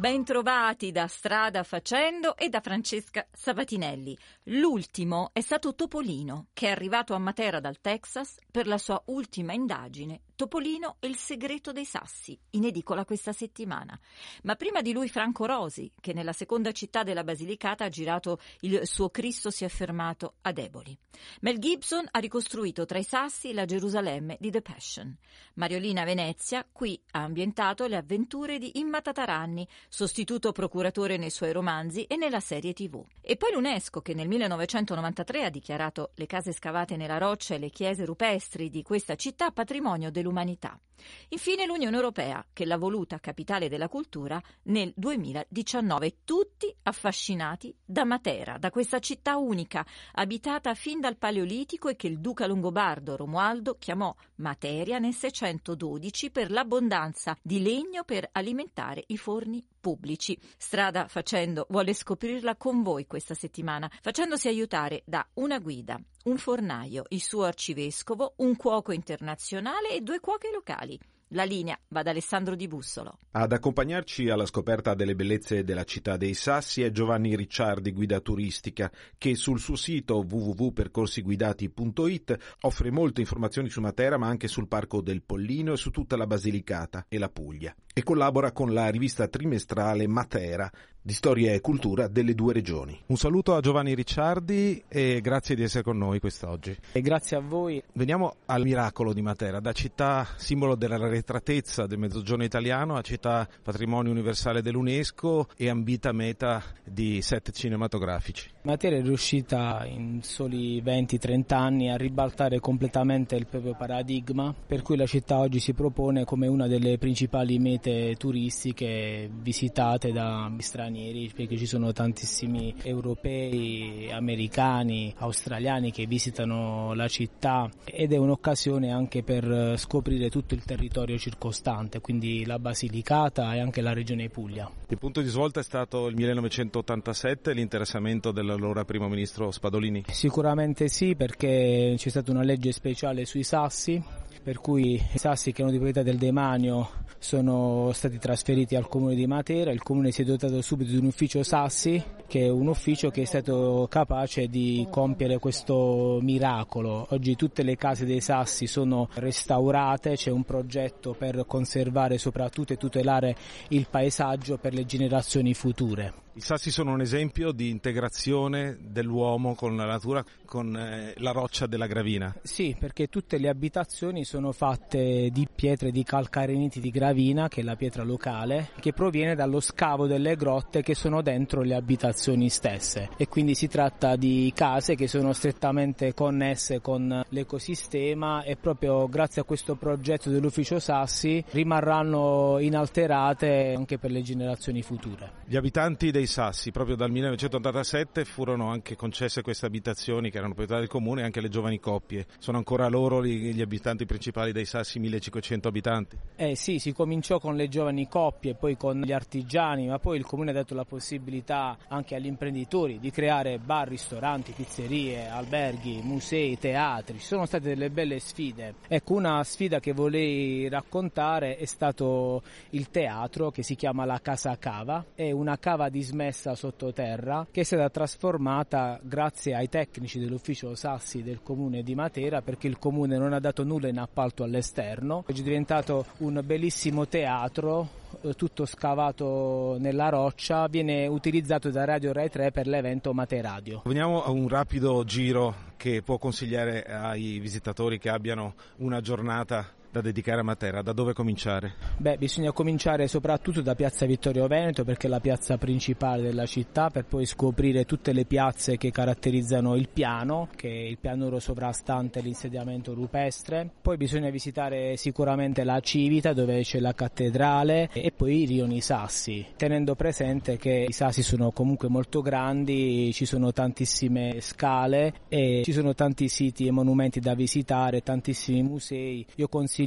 Bentrovati da Strada Facendo e da Francesca Sabatinelli. L'ultimo è stato Topolino, che è arrivato a Matera dal Texas per la sua ultima indagine Topolino e il segreto dei sassi, in edicola questa settimana. Ma prima di lui Franco Rosi, che nella seconda città della Basilicata ha girato il suo Cristo si è fermato ad Eboli. Mel Gibson ha ricostruito tra i sassi la Gerusalemme di The Passion. Mariolina Venezia qui ha ambientato le avventure di Imma Tataranni, sostituto procuratore nei suoi romanzi e nella serie tv. E poi l'UNESCO, che nel 1993 ha dichiarato le case scavate nella roccia e le chiese rupestri di questa città patrimonio dell'umanità dell'umanità. Infine l'Unione Europea, che l'ha voluta capitale della cultura nel 2019, tutti affascinati da Matera, da questa città unica, abitata fin dal Paleolitico e che il duca longobardo Romualdo chiamò Materia nel 612 per l'abbondanza di legno per alimentare i forni pubblici. Strada Facendo vuole scoprirla con voi questa settimana, facendosi aiutare da una guida, un fornaio, il suo arcivescovo, un cuoco internazionale e due cuoche locali. La linea va da Alessandro Di Bussolo. Ad accompagnarci alla scoperta delle bellezze della città dei Sassi è Giovanni Ricciardi, guida turistica, che sul suo sito www.percorsiguidati.it offre molte informazioni su Matera, ma anche sul Parco del Pollino e su tutta la Basilicata e la Puglia. E collabora con la rivista trimestrale Matera, di storia e cultura delle due regioni. Un saluto a Giovanni Ricciardi e grazie di essere con noi quest'oggi. E grazie a voi. Veniamo al miracolo di Matera, da città simbolo dell'arretratezza del mezzogiorno italiano a città patrimonio universale dell'UNESCO e ambita meta di set cinematografici. Matera è riuscita in soli 20-30 anni a ribaltare completamente il proprio paradigma, per cui la città oggi si propone come una delle principali mete turistiche visitate da stranieri stranieri perché ci sono tantissimi europei, americani, australiani che visitano la città ed è un'occasione anche per scoprire tutto il territorio circostante, quindi la Basilicata e anche la regione Puglia. Il punto di svolta è stato il 1987, l'interessamento dell'allora primo ministro Spadolini? Sicuramente sì perché c'è stata una legge speciale sui sassi per cui i sassi che erano di proprietà del demanio sono stati trasferiti al comune di Matera, il comune si è dotato subito di un ufficio sassi che è un ufficio che è stato capace di compiere questo miracolo. Oggi tutte le case dei sassi sono restaurate, c'è un progetto per conservare soprattutto e tutelare il paesaggio per le generazioni future. I sassi sono un esempio di integrazione dell'uomo con la natura, con eh, la roccia della gravina. Sì, perché tutte le abitazioni sono fatte di pietre di calcareniti di gravina, che è la pietra locale, che proviene dallo scavo delle grotte che sono dentro le abitazioni stesse. E quindi si tratta di case che sono strettamente connesse con l'ecosistema e proprio grazie a questo progetto dell'ufficio Sassi rimarranno inalterate anche per le generazioni future. Gli abitanti dei Sassi, proprio dal 1987, furono anche concesse queste abitazioni che erano proprietà del comune anche alle giovani coppie. Sono ancora loro gli, abitanti principali dei Sassi, 1500 abitanti? Eh sì, si cominciò con le giovani coppie, poi con gli artigiani, ma poi il comune ha dato la possibilità anche agli imprenditori di creare bar, ristoranti, pizzerie, alberghi, musei, teatri. Ci sono state delle belle sfide. Ecco, una sfida che volei raccontare è stato il teatro che si chiama la Casa Cava. È una cava dismessa messa sottoterra che è stata trasformata grazie ai tecnici dell'ufficio Sassi del comune di Matera perché il comune non ha dato nulla in appalto all'esterno. È diventato un bellissimo teatro eh, tutto scavato nella roccia, viene utilizzato da Radio Rai 3 per l'evento Materadio. Veniamo a un rapido giro che può consigliare ai visitatori che abbiano una giornata da dedicare a Matera, da dove cominciare? Beh, bisogna cominciare soprattutto da Piazza Vittorio Veneto perché è la piazza principale della città per poi scoprire tutte le piazze che caratterizzano il piano, che è il pianoro sovrastante l'insediamento rupestre. Poi bisogna visitare sicuramente la Civita dove c'è la cattedrale e poi rioni Sassi, tenendo presente che i Sassi sono comunque molto grandi, ci sono tantissime scale e ci sono tanti siti e monumenti da visitare, tantissimi musei. Io consiglio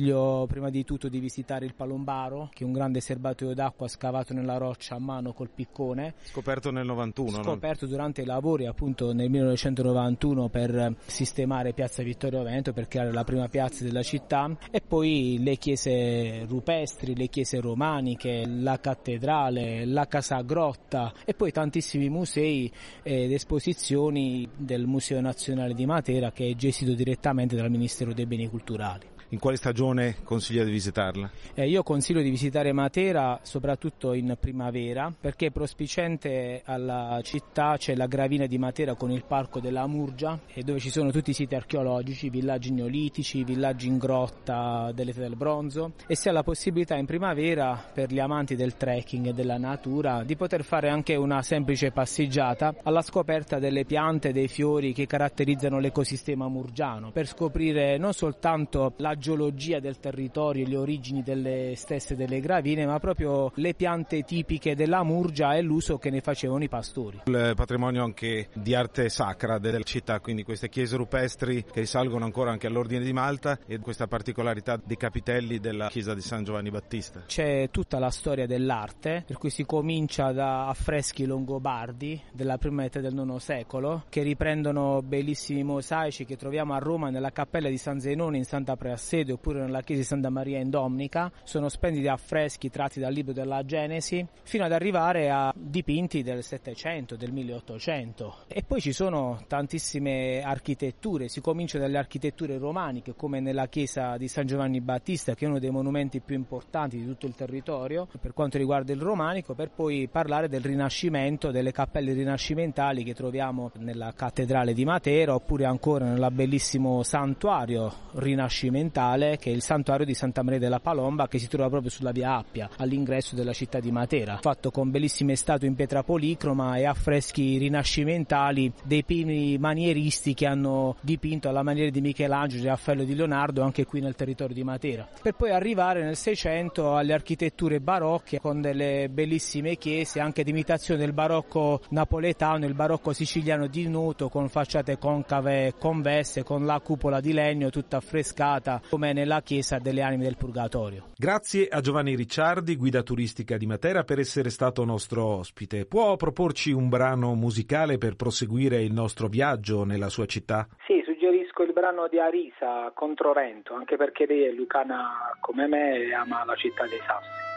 prima di tutto di visitare il Palombaro, che è un grande serbatoio d'acqua scavato nella roccia a mano col piccone. Scoperto nel 91, Scoperto no? durante i lavori appunto nel 1991 per sistemare Piazza Vittorio Veneto, per creare la prima piazza della città e poi le chiese rupestri, le chiese romaniche, la cattedrale, la casa grotta e poi tantissimi musei ed esposizioni del Museo Nazionale di Matera che è gestito direttamente dal Ministero dei Beni Culturali. In quale stagione consiglia di visitarla? Eh, io consiglio di visitare Matera soprattutto in primavera perché prospicente alla città c'è la gravina di Matera con il parco della Murgia dove ci sono tutti i siti archeologici, villaggi neolitici, villaggi in grotta dell'età del bronzo e si ha la possibilità in primavera per gli amanti del trekking e della natura di poter fare anche una semplice passeggiata alla scoperta delle piante e dei fiori che caratterizzano l'ecosistema murgiano per scoprire non soltanto la geologia del territorio, le origini delle stesse delle gravine, ma proprio le piante tipiche della Murgia e l'uso che ne facevano i pastori. Il patrimonio anche di arte sacra della città, quindi queste chiese rupestri che risalgono ancora anche all'ordine di Malta e questa particolarità dei capitelli della chiesa di San Giovanni Battista. C'è tutta la storia dell'arte, per cui si comincia da affreschi longobardi della prima metà del IX secolo, che riprendono bellissimi mosaici che troviamo a Roma nella cappella di San Zenone in Santa Preassè sede oppure nella chiesa di Santa Maria in Dominica, sono splendidi affreschi tratti dal libro della Genesi, fino ad arrivare a dipinti del 700, del 1800. E poi ci sono tantissime architetture, si comincia dalle architetture romaniche come nella chiesa di San Giovanni Battista che è uno dei monumenti più importanti di tutto il territorio per quanto riguarda il romanico, per poi parlare del rinascimento, delle cappelle rinascimentali che troviamo nella cattedrale di Matera oppure ancora nel bellissimo santuario rinascimentale capitale che è il santuario di Santa Maria della Palomba che si trova proprio sulla via Appia all'ingresso della città di Matera, fatto con bellissime statue in pietra policroma e affreschi rinascimentali dei primi manieristi che hanno dipinto alla maniera di Michelangelo, di Raffaello e di Leonardo anche qui nel territorio di Matera, per poi arrivare nel 600 alle architetture barocche con delle bellissime chiese anche di imitazione del barocco napoletano, il barocco siciliano di Nuto con facciate concave convesse con la cupola di legno tutta affrescata come nella chiesa delle anime del Purgatorio. Grazie a Giovanni Ricciardi, guida turistica di Matera, per essere stato nostro ospite. Può proporci un brano musicale per proseguire il nostro viaggio nella sua città? Sì, suggerisco il brano di Arisa, Controvento, anche perché lei è lucana come me e ama la città dei Sassi.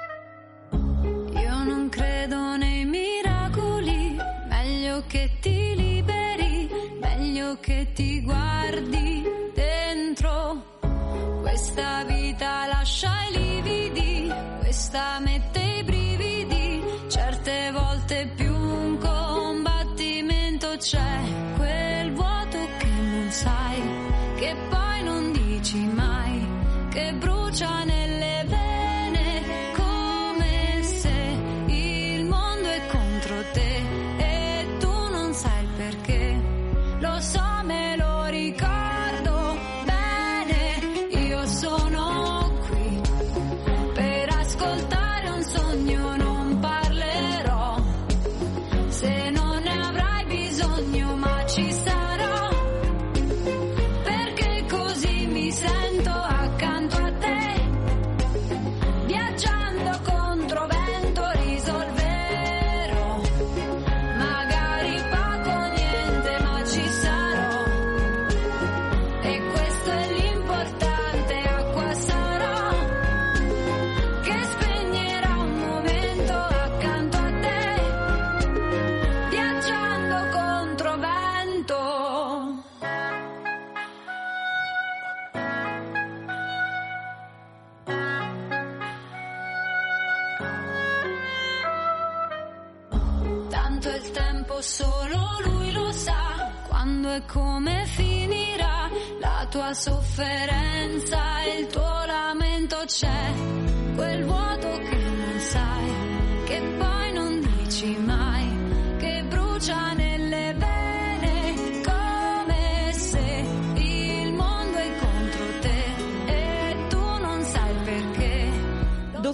Io non credo nei miracoli, meglio che ti liberi, meglio che ti guardi questa vita lascia i lividi, questa mette i brividi, certe volte più un combattimento c'è, solo lui lo sa. Quando e come finirà la tua sofferenza, il tuo lamento c'è, quel vuoto che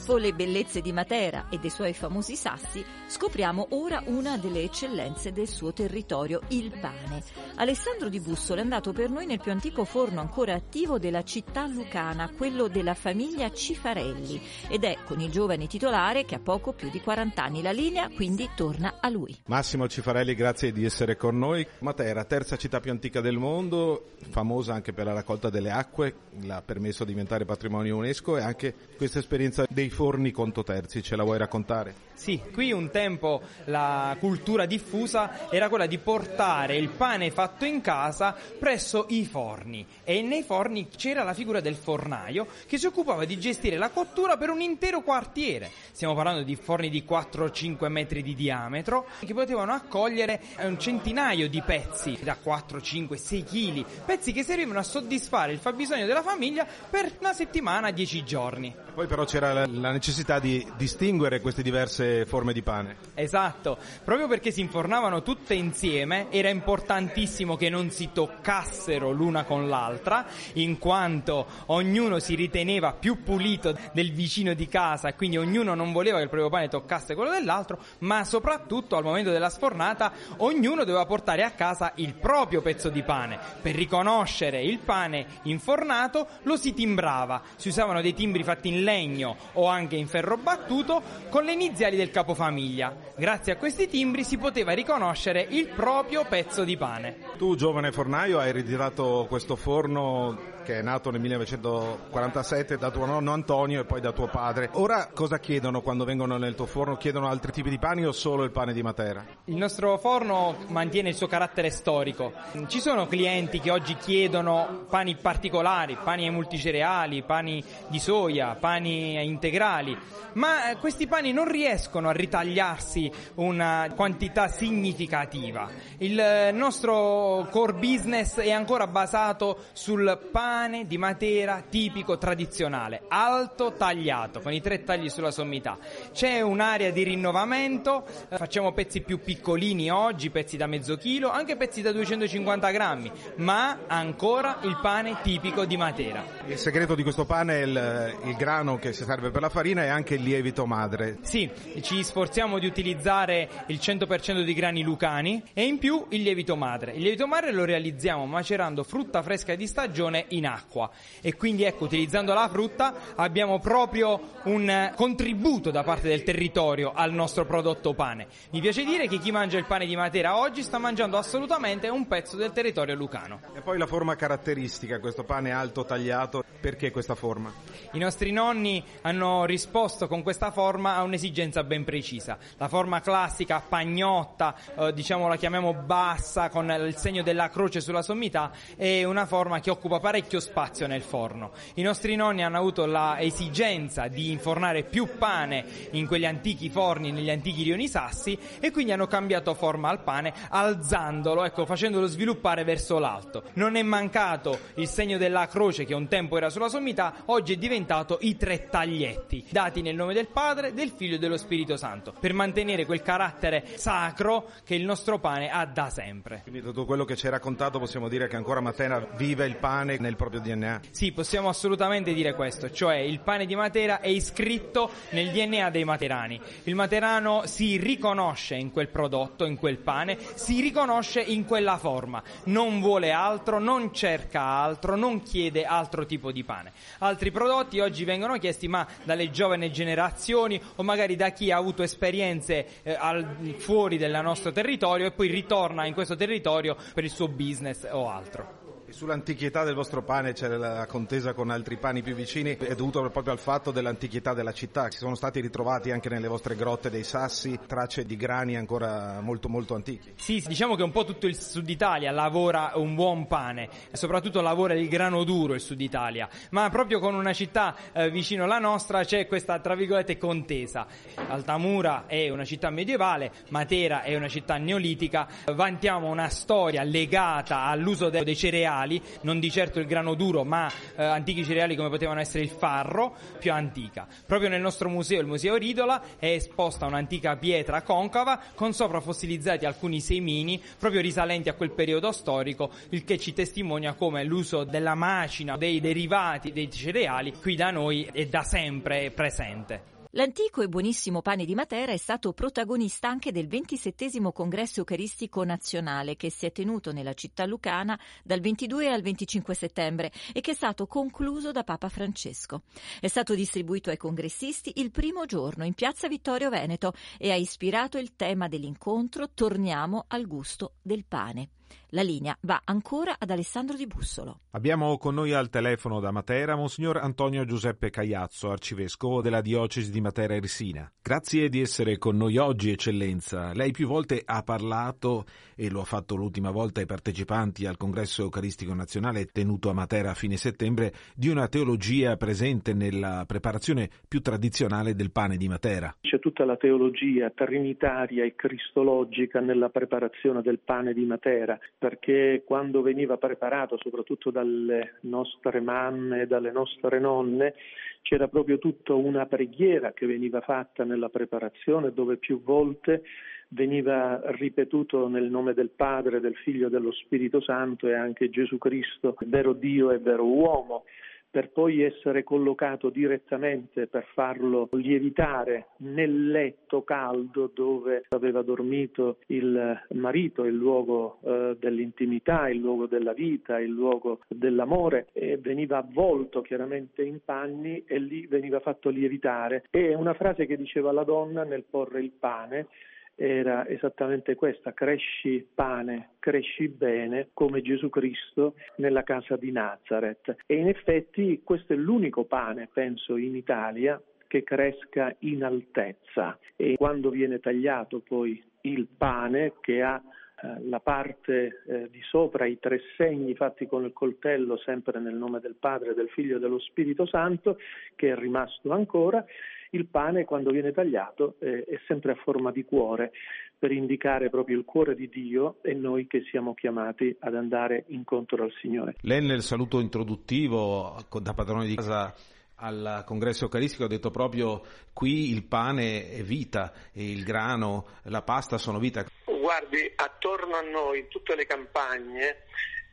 Dopo le bellezze di Matera e dei suoi famosi sassi, scopriamo ora una delle eccellenze del suo territorio, il pane. Alessandro Di Bussolo è andato per noi nel più antico forno ancora attivo della città lucana, quello della famiglia Cifarelli, ed è con il giovane titolare che ha poco più di 40 anni. La linea quindi torna a lui. Massimo Cifarelli, grazie di essere con noi. Matera, terza città più antica del mondo, famosa anche per la raccolta delle acque, l'ha permesso di diventare patrimonio UNESCO e anche questa esperienza dei forni conto terzi, ce la vuoi raccontare? Sì, qui un tempo la cultura diffusa era quella di portare il pane fatto in casa presso i forni e nei forni c'era la figura del fornaio che si occupava di gestire la cottura per un intero quartiere. Stiamo parlando di forni di 4-5 metri di diametro che potevano accogliere un centinaio di pezzi da 4, 5, 6 kg, pezzi che servivano a soddisfare il fabbisogno della famiglia per una settimana, 10 giorni. Poi però c'era la, la necessità di distinguere queste diverse forme di pane. Esatto, proprio perché si infornavano tutte insieme era importantissimo che non si toccassero l'una con l'altra, in quanto ognuno si riteneva più pulito del vicino di casa e quindi ognuno non voleva che il proprio pane toccasse quello dell'altro, ma soprattutto al momento della sfornata ognuno doveva portare a casa il proprio pezzo di pane. Per riconoscere il pane infornato lo si timbrava, si usavano dei timbri fatti in legno o anche in ferro battuto con le iniziali del capofamiglia. Grazie a questi timbri si poteva riconoscere il proprio pezzo di pane. Tu, giovane fornaio, hai ereditato questo forno che è nato nel 1947 da tuo nonno Antonio e poi da tuo padre. Ora cosa chiedono quando vengono nel tuo forno? Chiedono altri tipi di pani o solo il pane di Matera? Il nostro forno mantiene il suo carattere storico. Ci sono clienti che oggi chiedono pani particolari, pani ai multicereali, pani di soia, pani integrali, ma questi pani non riescono a ritagliarsi una quantità significativa. Il nostro core business è ancora basato sul pane di Matera tipico tradizionale, alto tagliato, con i tre tagli sulla sommità. C'è un'area di rinnovamento, facciamo pezzi più piccolini oggi, pezzi da mezzo chilo, anche pezzi da 250 grammi, ma ancora il pane tipico di Matera. Il segreto di questo pane è il, il grano che si serve per la farina e anche il lievito madre. Sì, ci sforziamo di utilizzare il 100% di grani lucani e in più il lievito madre. Il lievito madre lo realizziamo macerando frutta fresca di stagione in acqua e quindi ecco, utilizzando la frutta abbiamo proprio un contributo da parte del territorio al nostro prodotto pane. Mi piace dire che chi mangia il pane di Matera oggi sta mangiando assolutamente un pezzo del territorio lucano. E poi la forma caratteristica, questo pane alto tagliato, perché questa forma? I nostri nonni hanno risposto con questa forma a un'esigenza ben precisa. La forma classica, pagnotta, eh, diciamo la chiamiamo bassa, con il segno della croce sulla sommità, è una forma che occupa parecchio spazio nel forno. I nostri nonni hanno avuto l'esigenza di infornare più pane in quegli antichi forni, negli antichi rioni sassi, e quindi hanno cambiato forma al pane, alzandolo, ecco, facendolo sviluppare verso l'alto. Non è mancato il segno della croce che un tempo era sulla sommità, oggi è diventato i tre taglietti, dati nel nome del Padre, del Figlio e dello Spirito Santo, per mantenere quel carattere sacro che il nostro pane ha da sempre. Quindi tutto quello che ci hai raccontato possiamo dire che ancora Matera vive il pane nel proprio DNA? Sì, possiamo assolutamente dire questo, cioè il pane di Matera è iscritto nel DNA dei materani. Il materano si riconosce in quel prodotto, in quel pane, si riconosce in quella forma, non vuole altro, non cerca altro, non chiede altro tipo di pane. Altri prodotti oggi vengono chiesti ma dalle giovani generazioni o magari da chi ha avuto esperienze eh, al fuori del nostro territorio e poi ritorna in questo territorio per il suo business o altro. Sull'antichità del vostro pane c'è la contesa con altri pani più vicini, è dovuto proprio al fatto dell'antichità della città. Si sono stati ritrovati anche nelle vostre grotte dei sassi tracce di grani ancora molto molto antichi. Sì, diciamo che un po' tutto il sud Italia lavora un buon pane, soprattutto lavora il grano duro il sud Italia, ma proprio con una città eh, vicino alla nostra c'è questa tra virgolette contesa. Altamura è una città medievale, Matera è una città neolitica, vantiamo una storia legata all'uso dei cereali cereali, non di certo il grano duro, ma eh, antichi cereali come potevano essere il farro, più antica. Proprio nel nostro museo, il Museo Ridola, è esposta un'antica pietra concava con sopra fossilizzati alcuni semini proprio risalenti a quel periodo storico, il che ci testimonia come l'uso della macina, dei derivati dei cereali qui da noi è da sempre presente. L'antico e buonissimo pane di Matera è stato protagonista anche del 27 congresso eucaristico nazionale che si è tenuto nella città lucana dal 22 al 25 settembre e che è stato concluso da Papa Francesco. È stato distribuito ai congressisti il primo giorno in piazza Vittorio Veneto e ha ispirato il tema dell'incontro Torniamo al gusto del pane. La linea va ancora ad Alessandro Di Bussolo. Abbiamo con noi al telefono da Matera Monsignor Antonio Giuseppe Cagliazzo, arcivescovo della diocesi di Matera Ersina. Grazie di essere con noi oggi, eccellenza. Lei più volte ha parlato, e lo ha fatto l'ultima volta ai partecipanti al congresso eucaristico nazionale tenuto a Matera a fine settembre, di una teologia presente nella preparazione più tradizionale del pane di Matera. C'è tutta la teologia trinitaria e cristologica nella preparazione del pane di Matera perché quando veniva preparato soprattutto dalle nostre mamme e dalle nostre nonne c'era proprio tutta una preghiera che veniva fatta nella preparazione dove più volte veniva ripetuto nel nome del Padre, del Figlio e dello Spirito Santo e anche Gesù Cristo, vero Dio e vero uomo per poi essere collocato direttamente per farlo lievitare nel letto caldo dove aveva dormito il marito, il luogo eh, dell'intimità, il luogo della vita, il luogo dell'amore e veniva avvolto chiaramente in panni e lì veniva fatto lievitare. E una frase che diceva la donna nel porre il pane era esattamente questa, cresci pane, cresci bene come Gesù Cristo nella casa di Nazareth. E in effetti questo è l'unico pane, penso, in Italia che cresca in altezza e quando viene tagliato poi il pane che ha eh, la parte eh, di sopra, i tre segni fatti con il coltello, sempre nel nome del Padre, del Figlio e dello Spirito Santo, che è rimasto ancora, il pane quando viene tagliato eh, è sempre a forma di cuore per indicare proprio il cuore di Dio e noi che siamo chiamati ad andare incontro al Signore. Lei nel saluto introduttivo da padrone di casa al congresso eucaristico ha detto proprio qui il pane è vita e il grano, la pasta sono vita. Guardi, attorno a noi in tutte le campagne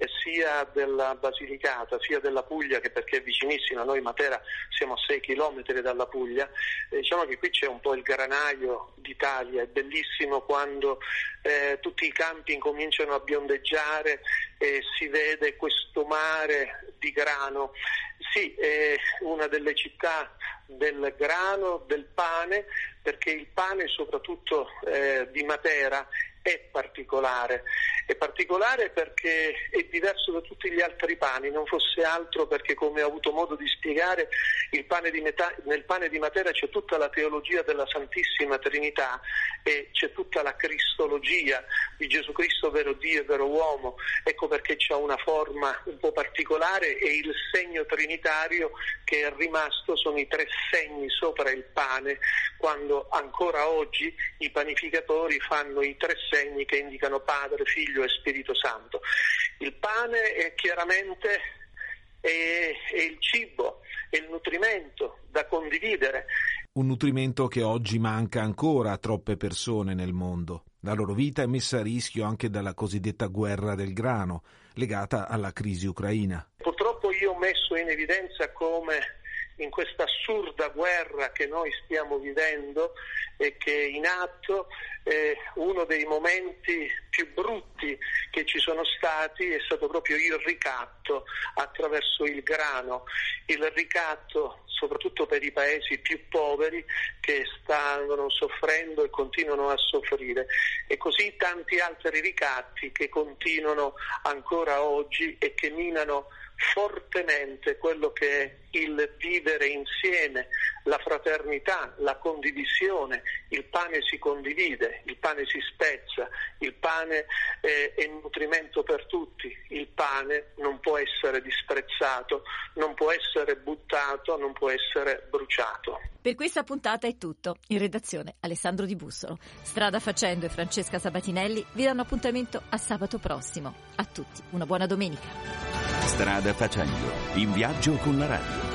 sia della Basilicata sia della Puglia che perché è vicinissima, noi Matera siamo a 6 km dalla Puglia, eh, diciamo che qui c'è un po' il granaio d'Italia, è bellissimo quando eh, tutti i campi incominciano a biondeggiare e si vede questo mare di grano. Sì, è una delle città del grano, del pane, perché il pane soprattutto eh, di Matera è particolare. È particolare perché è diverso da tutti gli altri pani, non fosse altro perché, come ho avuto modo di spiegare, pane di metà, nel pane di Matera c'è tutta la teologia della Santissima Trinità e c'è tutta la cristologia di Gesù Cristo, vero Dio e vero uomo. Ecco perché c'è una forma un po' particolare e il segno trinitario che è rimasto sono i tre segni sopra il pane, quando ancora oggi i panificatori fanno i tre segni che indicano Padre, Figlio e Spirito Santo. Il pane è chiaramente è, è il cibo, è il nutrimento da condividere. Un nutrimento che oggi manca ancora a troppe persone nel mondo. La loro vita è messa a rischio anche dalla cosiddetta guerra del grano, legata alla crisi ucraina. Purtroppo io ho messo in evidenza come in questa assurda guerra che noi stiamo vivendo e che è in atto, eh, uno dei momenti più brutti che ci sono stati è stato proprio il ricatto attraverso il grano, il ricatto soprattutto per i paesi più poveri che stanno soffrendo e continuano a soffrire. E così tanti altri ricatti che continuano ancora oggi e che minano fortemente quello che è il vivere insieme, la fraternità, la condivisione, il pane si condivide, il pane si spezza, il pane è, è nutrimento per tutti, il pane non può essere disprezzato, non può essere buttato, non può essere bruciato. Per questa puntata è tutto. In redazione Alessandro Di Bussolo. Strada Facendo e Francesca Sabatinelli vi danno appuntamento a sabato prossimo. A tutti una buona domenica. Strada facendo, in viaggio con la radio.